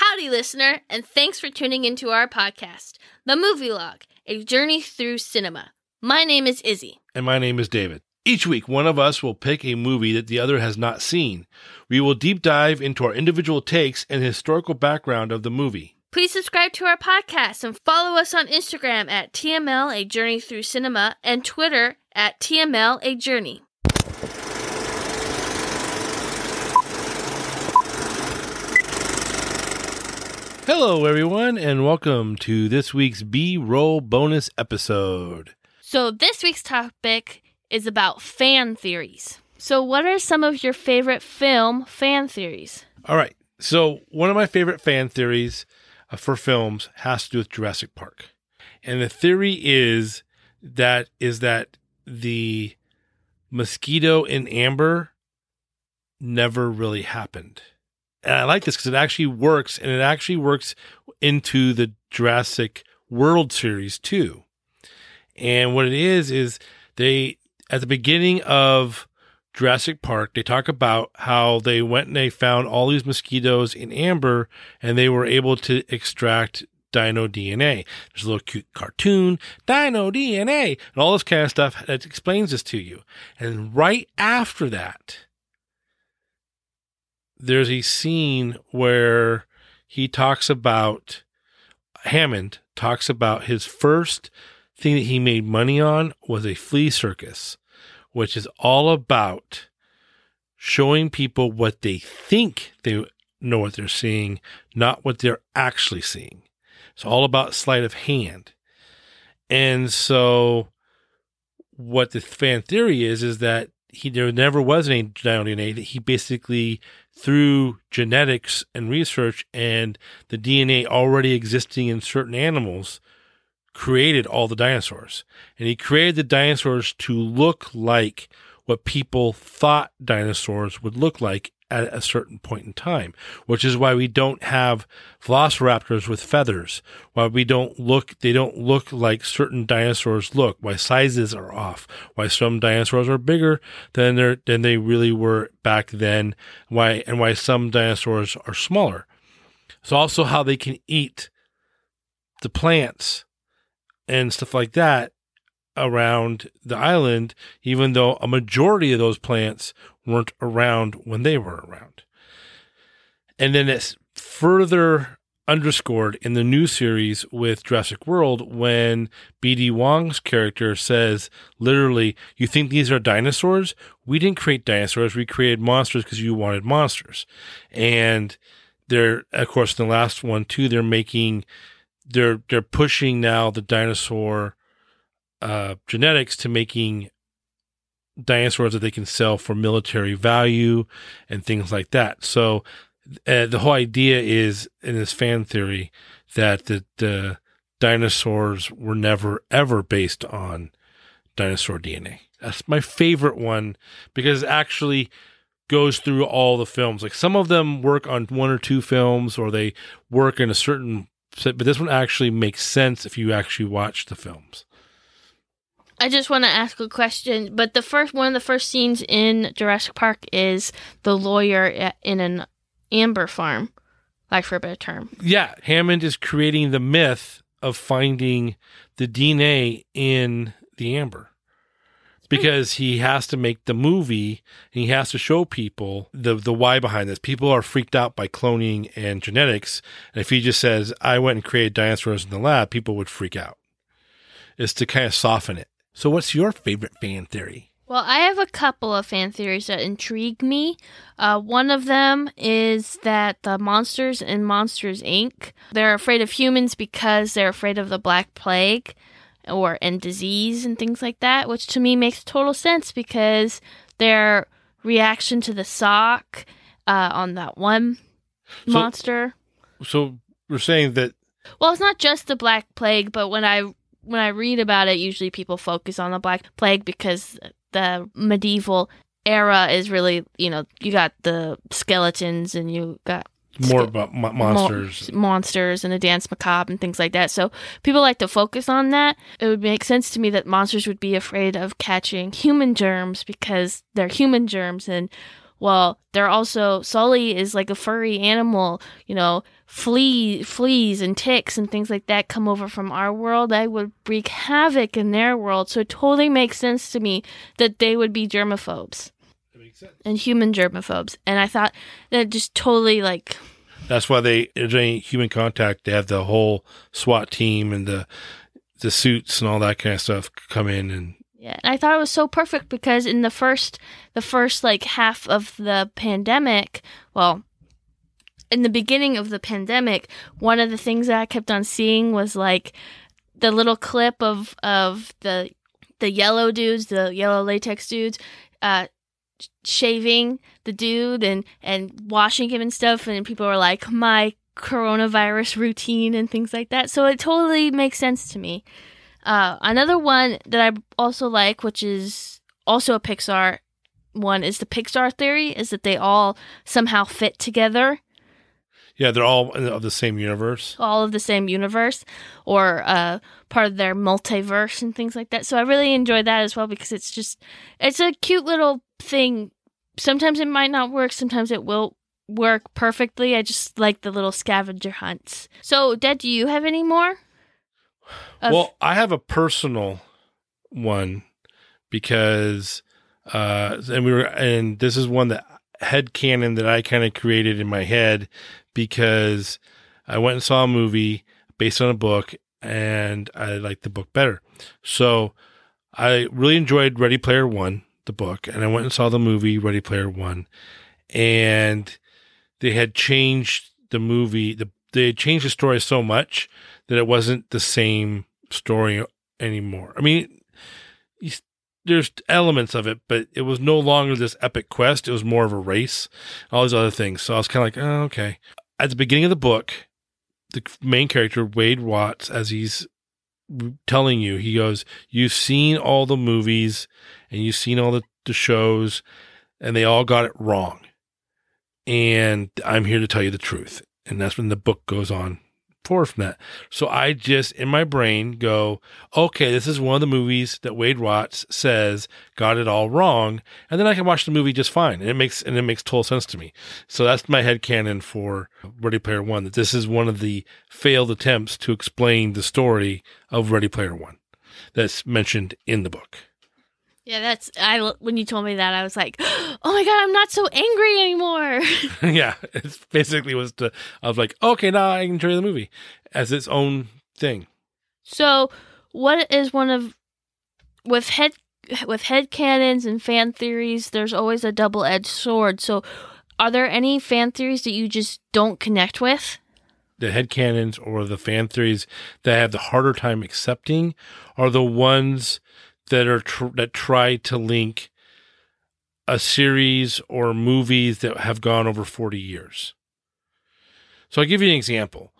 Howdy, listener, and thanks for tuning into our podcast, The Movie Log, a journey through cinema. My name is Izzi. And my name is David. Each week, one of us will pick a movie that the other has not seen. We will deep dive into our individual takes and historical background of the movie. Please subscribe to our podcast and follow us on Instagram at TML A Journey Through Cinema and Twitter at TML A Journey. Hello, everyone, and welcome to this week's B roll bonus episode. So, this week's topic is about fan theories. So, what are some of your favorite film fan theories? All right. So, one of my favorite fan theories uh, for films has to do with Jurassic Park. And the theory is that is that the mosquito in amber never really happened. And I like this because it actually works and it actually works into the Jurassic World series too. And what it is is they at the beginning of Jurassic Park, they talk about how they went and they found all these mosquitoes in amber and they were able to extract dino DNA. There's a little cute cartoon, dino DNA, and all this kind of stuff that explains this to you. And right after that, there's a scene where he talks about Hammond talks about his first thing that he made money on was a flea circus, which is all about showing people what they think they know what they're seeing, not what they're actually seeing. It's all about sleight of hand. And so what the fan theory is is that he there never was any DNA that he basically through genetics and research and the DNA already existing in certain animals created all the dinosaurs. And he created the dinosaurs to look like what people thought dinosaurs would look like at a certain point in time, which is why we don't have velociraptors with feathers, why we don't look, they don't look like certain dinosaurs look, why sizes are off, why some dinosaurs are bigger than they than they really were back then, why, and why some dinosaurs are smaller. It's also how they can eat the plants and stuff like that around the island, even though a majority of those plants weren't around when they were around. And then it's further underscored in the new series with Jurassic World when BD Wong's character says, literally, you think these are dinosaurs? We didn't create dinosaurs. We created monsters because you wanted monsters. And they're, of course, in the last one too, they're making, they're, they're pushing now the dinosaur, uh, genetics to making dinosaurs that they can sell for military value and things like that. So uh, the whole idea is in this fan theory that the, the dinosaurs were never ever based on dinosaur DNA. That's my favorite one because it actually goes through all the films. Like some of them work on one or two films or they work in a certain but this one actually makes sense if you actually watch the films. I just want to ask a question. But the first one of the first scenes in Jurassic Park is the lawyer eh, in an amber farm, like for a better term. Yeah, Hammond is creating the myth of finding the DNA in the amber because he has to make the movie and he has to show people the the why behind this. People are freaked out by cloning and genetics, and if he just says, "I went and created dinosaurs in the lab," people would freak out. Is to kind of soften it. So, what's your favorite fan theory? Well, I have a couple of fan theories that intrigue me. Uh, one of them is that the monsters in Monsters Inc. they're afraid of humans because they're afraid of the Black Plague or and disease and things like that, which to me makes total sense because their reaction to the sock uh, on that one So- monster. So, we're saying that Well, it's not just the Black Plague, but when I when I read about it, usually people focus on the Black Plague because the medieval era is really, you know, you got the skeletons and you got more ske- about mo- mo- monsters. monsters and the dance macabre and things like that. So people like to focus on that. It would make sense to me that monsters would be afraid of catching human germs because they're human germs and well, they're also Sully is like a furry animal, you know, flea fleas and ticks and things like that come over from our world, that would wreak havoc in their world. So it totally makes sense to me that they would be germaphobes That makes sense. and human germaphobes. And I thought that just totally like That's why they, there's any human contact, they have the whole SWAT team and the the suits and all that kind of stuff come in and Yeah, and I thought it was so perfect because in the first the first like half of the pandemic, well, in the beginning of the pandemic, one of the things that I kept on seeing was like the little clip of of the the yellow dudes, the yellow latex dudes, uh shaving the dude and and washing him and stuff and people were like my coronavirus routine and things like that. So it totally makes sense to me. Uh, another one that I also like, which is also a Pixar one, is the Pixar theory, is that they all somehow fit together, yeah, they're all of the same universe. all of the same universe, or uh, part of their multiverse and things like that. So I really enjoy that as well because it's just it's a cute little thing. Sometimes it might not work, sometimes it will work perfectly. I just like the little scavenger hunts. So, Dad, do you have any more? Of- well, I have a personal one because uh and we were and this is one that head canon that I kind of created in my head because I went and saw a movie based on a book and I liked the book better. So I really enjoyed Ready Player One, the book, and I went and saw the movie Ready Player One. And they had changed the movie, the they had changed the story so much that it wasn't the same story anymore. I mean, there's elements of it, but it was no longer this epic quest. It was more of a race, all these other things. So I was kind of like, oh, okay. At the beginning of the book, the main character, Wade Watts, as he's telling you, he goes, You've seen all the movies and you've seen all the, the shows, and they all got it wrong. And I'm here to tell you the truth. And that's when the book goes on from that. So I just in my brain go, okay, this is one of the movies that Wade Watts says got it all wrong, and then I can watch the movie just fine, and it makes and it makes total sense to me. So that's my head canon for Ready Player One. That this is one of the failed attempts to explain the story of Ready Player One that's mentioned in the book. Yeah, that's I. When you told me that, I was like, "Oh my god, I'm not so angry anymore." yeah, it's basically was to I was like, okay, now I can enjoy the movie as its own thing. so, what is one of with head with head canons and fan theories? There's always a double edged sword. So, are there any fan theories that you just don't connect with? the head canons or the fan theories that I have the harder time accepting are the ones that are tr- that try to link a series or movies that have gone over 40 years. So I'll give you an example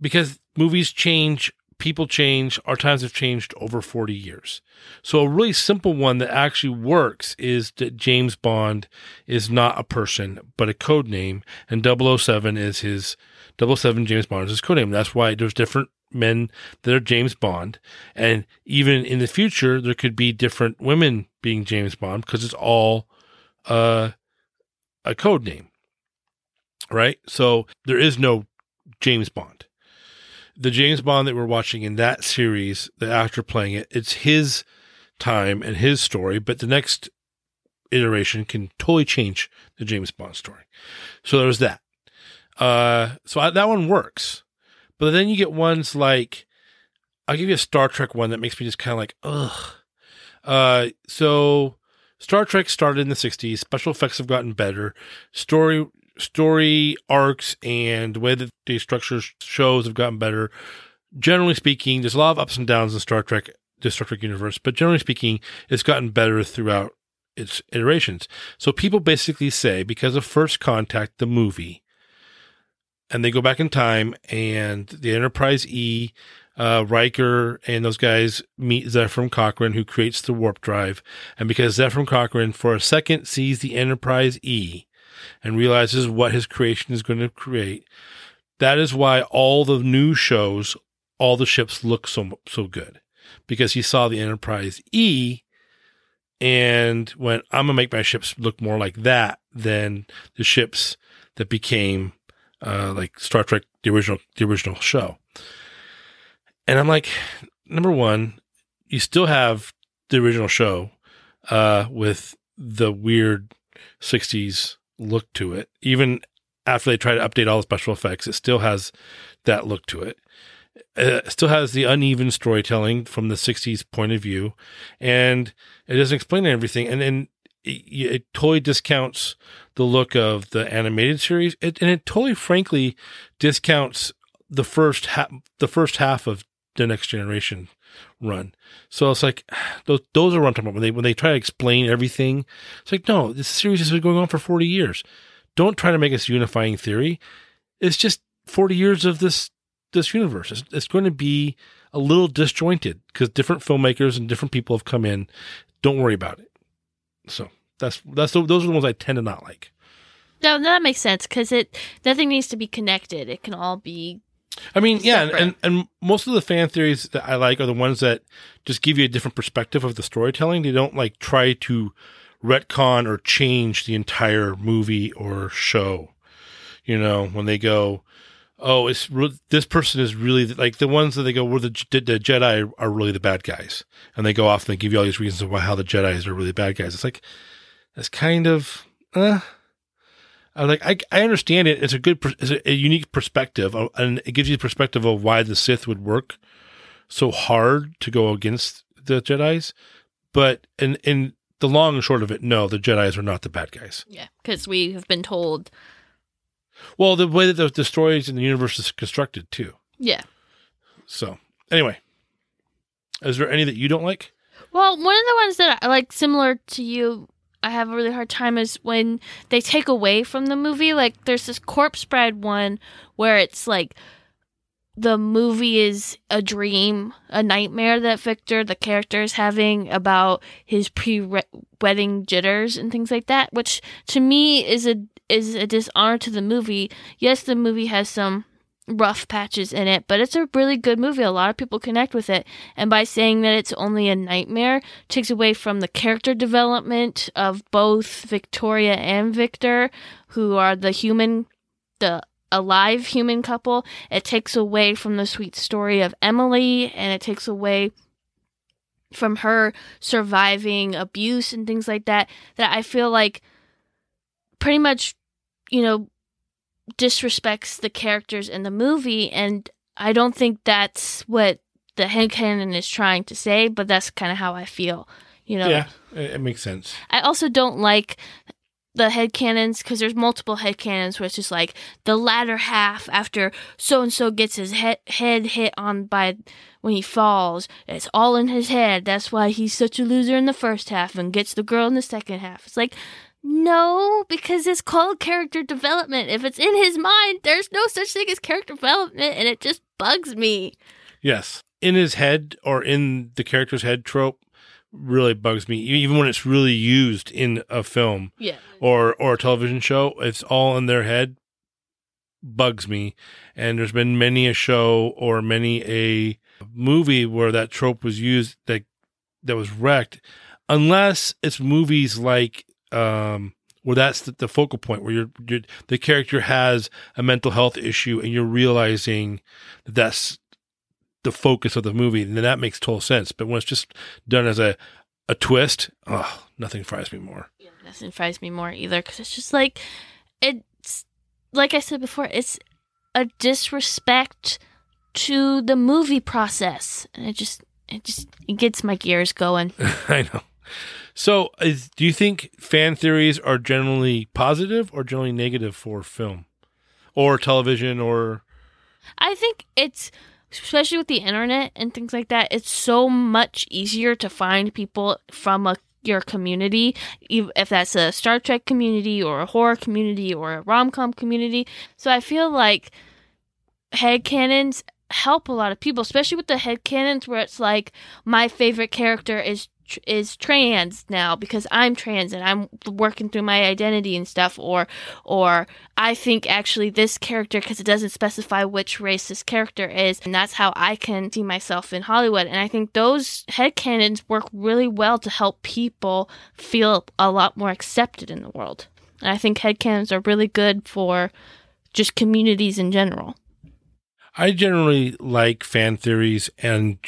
because movies change, people change, our times have changed over 40 years. So a really simple one that actually works is that James Bond is not a person but a code name and 007 is his 007 James Bond is his code name. That's why there's different men that are James Bond. And even in the future, there could be different women being James Bond because it's all uh, a code name. Right? So there is no James Bond. The James Bond that we're watching in that series, the actor playing it, it's his time and his story, but the next iteration can totally change the James Bond story. So there's that. Uh, so I, that one works. But then you get ones like, I'll give you a Star Trek one that makes me just kind of like, ugh. Uh, so Star Trek started in the 60s. Special effects have gotten better. Story, story arcs and the way that they structure shows have gotten better. Generally speaking, there's a lot of ups and downs in Star Trek, the Star Trek universe, but generally speaking, it's gotten better throughout its iterations. So people basically say because of First Contact, the movie, and they go back in time and the Enterprise E, uh, Riker and those guys meet Zefram Cochrane, who creates the warp drive. And because Zefram Cochrane, for a second, sees the Enterprise E and realizes what his creation is going to create, that is why all the new shows, all the ships look so so good, because he saw the Enterprise E and went, I'm gonna make my ships look more like that than the ships that became uh, like Star Trek, the original, the original show. And I'm like, number one, you still have the original show uh, with the weird 60s look to it. Even after they try to update all the special effects, it still has that look to it. It still has the uneven storytelling from the 60s point of view, and it doesn't explain everything. And then it, it totally discounts the look of the animated series, it, and it totally, frankly, discounts the first half, the first half of the next generation run. So it's like those those are what I'm talking about when they when they try to explain everything. It's like no, this series has been going on for 40 years. Don't try to make this unifying theory. It's just 40 years of this this universe. It's, it's going to be a little disjointed because different filmmakers and different people have come in. Don't worry about it. So that's that's the, those are the ones I tend to not like. No, that makes sense because it nothing needs to be connected. It can all be I mean, yeah, and, and, and most of the fan theories that I like are the ones that just give you a different perspective of the storytelling. They don't like try to retcon or change the entire movie or show. You know, when they go, oh, it's re- this person is really like the ones that they go, where the, the Jedi are really the bad guys, and they go off and they give you all these reasons of why how the Jedi's are really bad guys. It's like that's kind of, uh, I like I I understand it. It's a good, it's a, a unique perspective, uh, and it gives you the perspective of why the Sith would work so hard to go against the Jedi's. But in in the long and short of it, no, the Jedi's are not the bad guys. Yeah, because we have been told. Well, the way that the, the stories in the universe is constructed too. Yeah. So anyway, is there any that you don't like? Well, one of the ones that I like, similar to you, I have a really hard time is when they take away from the movie. Like, there's this corpse bride one where it's like the movie is a dream, a nightmare that Victor, the character, is having about his pre-wedding jitters and things like that, which to me is a is a dishonor to the movie. Yes, the movie has some rough patches in it, but it's a really good movie. A lot of people connect with it. And by saying that it's only a nightmare takes away from the character development of both Victoria and Victor, who are the human the alive human couple. It takes away from the sweet story of Emily and it takes away from her surviving abuse and things like that that I feel like pretty much you know disrespects the characters in the movie and I don't think that's what the headcanon is trying to say, but that's kind of how I feel. You know? Yeah, it makes sense. I also don't like the headcanons because there's multiple headcanons where it's just like the latter half after so and so gets his head, head hit on by when he falls. It's all in his head. That's why he's such a loser in the first half and gets the girl in the second half. It's like, no, because it's called character development. If it's in his mind, there's no such thing as character development, and it just bugs me. Yes. In his head or in the character's head trope really bugs me, even when it's really used in a film yeah. or, or a television show. It's all in their head, bugs me. And there's been many a show or many a movie where that trope was used that that was wrecked unless it's movies like um, where that's the, the, focal point where you're, you're, the character has a mental health issue and you're realizing that that's the focus of the movie, and then that makes total sense. But when it's just done as a a twist, oh, nothing fries me more. Yeah, nothing fries me more either because it's just like it's like I said before, it's a disrespect to the movie process, and it just it just it gets my gears going. I know. So, is, do you think fan theories are generally positive or generally negative for film or television or? I think it's especially with the internet and things like that. It's so much easier to find people from a your community, if that's a Star Trek community or a horror community or a rom com community. So I feel like head headcanons help a lot of people, especially with the head headcanons where it's like my favorite character is is trans now because I'm trans and I'm working through my identity and stuff or or I think actually this character because it doesn't specify which race this character is and that's how I can see myself in Hollywood and I think those headcanons work really well to help people feel a lot more accepted in the world. And I think headcanons are really good for just communities in general. I generally like fan theories and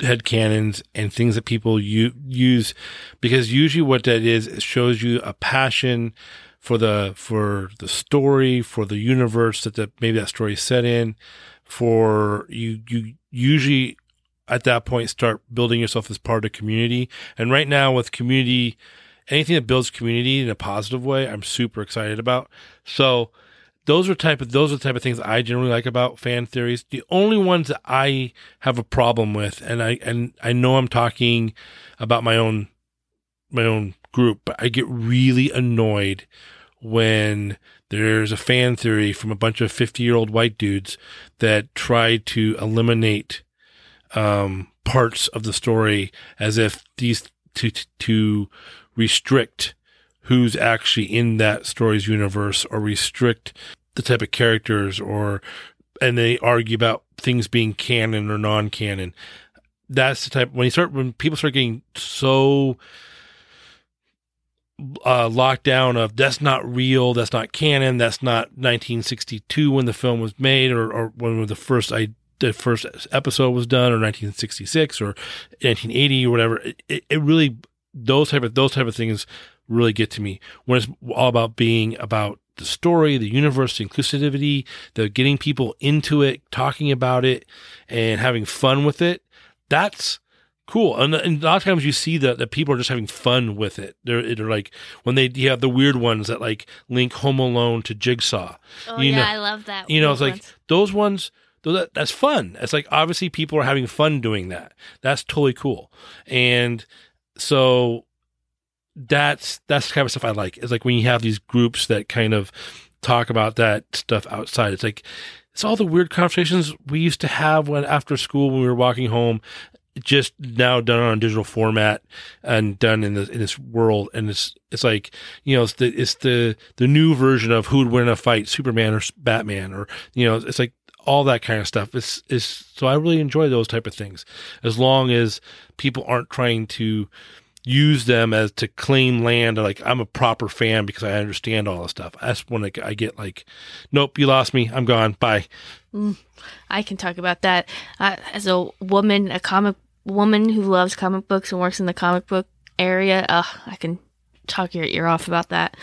headcanons and things that people u- use because usually what that is it shows you a passion for the for the story for the universe that the, maybe that story is set in for you you usually at that point start building yourself as part of the community. And right now with community anything that builds community in a positive way i'm super excited about. So those are type of those are the type of things I generally like about fan theories. The only ones that I have a problem with, and I and I know I'm talking about my own my own group, but I get really annoyed when there's a fan theory from a bunch of 50 year old white dudes that try to eliminate um, parts of the story as if these to to restrict who's actually in that story's universe or restrict the type of characters or and they argue about things being canon or non-canon. That's the type when you start when people start getting so uh, locked down of that's not real that's not canon that's not 1962 when the film was made or, or when the first i the first episode was done or 1966 or 1980 or whatever it, it really those type of those type of things really get to me when it's all about being about the story, the universe, the inclusivity, the getting people into it, talking about it, and having fun with it. That's cool. And, and a lot of times you see that, that people are just having fun with it. They're, they're like when they you have the weird ones that like link Home Alone to Jigsaw. Oh you yeah, know, I love that. you know, it's those like those ones. That, that's fun. It's like obviously people are having fun doing that. That's totally cool. And so that's that's the kind of stuff I like. It's like when you have these groups that kind of talk about that stuff outside. It's like it's all the weird conversations we used to have when after school when we were walking home. Just now done on digital format and done in this in this world, and it's it's like you know it's the it's the the new version of who'd win a fight, Superman or Batman, or you know it's like all that kind of stuff. It's is so I really enjoy those type of things as long as people aren't trying to use them as to claim land. Like I'm a proper fan because I understand all this stuff. That's when I, get like, nope, you lost me. I'm gone. Bye. I can talk about that uh, as a woman, a comic woman who loves comic books and works in the comic book area. Uh, I can talk your ear off about that.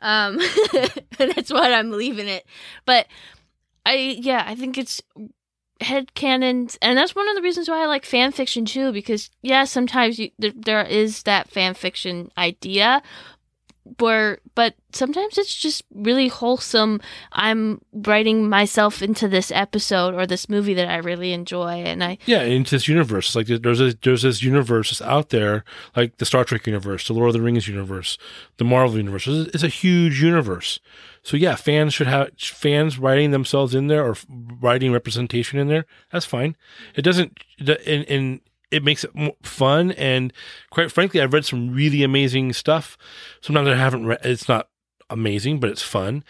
Um, that's why I'm leaving it. But I, yeah, I think it's head canons, and that's one of the reasons why I like fan fiction too. Because yeah, sometimes you, there, there is that fan fiction idea, where but sometimes it's just really wholesome i'm writing myself into this episode or this movie that i really enjoy and i Yeah, into this universe. Like there's a, there's this universe out there, like the Star Trek universe, the Lord of the Rings universe, the Marvel universe. It's, it's a huge universe. So yeah, fans should have fans writing themselves in there or writing representation in there. That's fine. It doesn't, and, and it makes it fun. And quite frankly, I've read some really amazing stuff. Sometimes I haven't read. It's not amazing, but it's fun.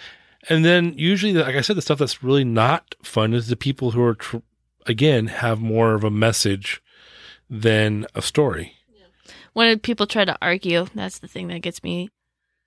And then usually, like I said, the stuff that's really not fun is the people who are, tr- again, have more of a message than a story. when people try to argue that's the thing that gets me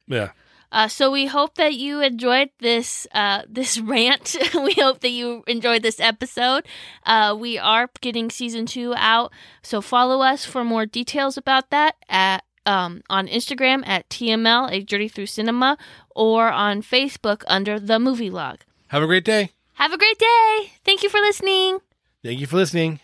Yeah. Uh, so we hope that you enjoyed this uh, this rant. we hope that you enjoyed this episode. Uh, we are getting season two out, so follow us for more details about that at um, on Instagram at TML a journey through cinema or on Facebook under the movie log. Have a great day. Have a great day. Thank you for listening. Thank you for listening.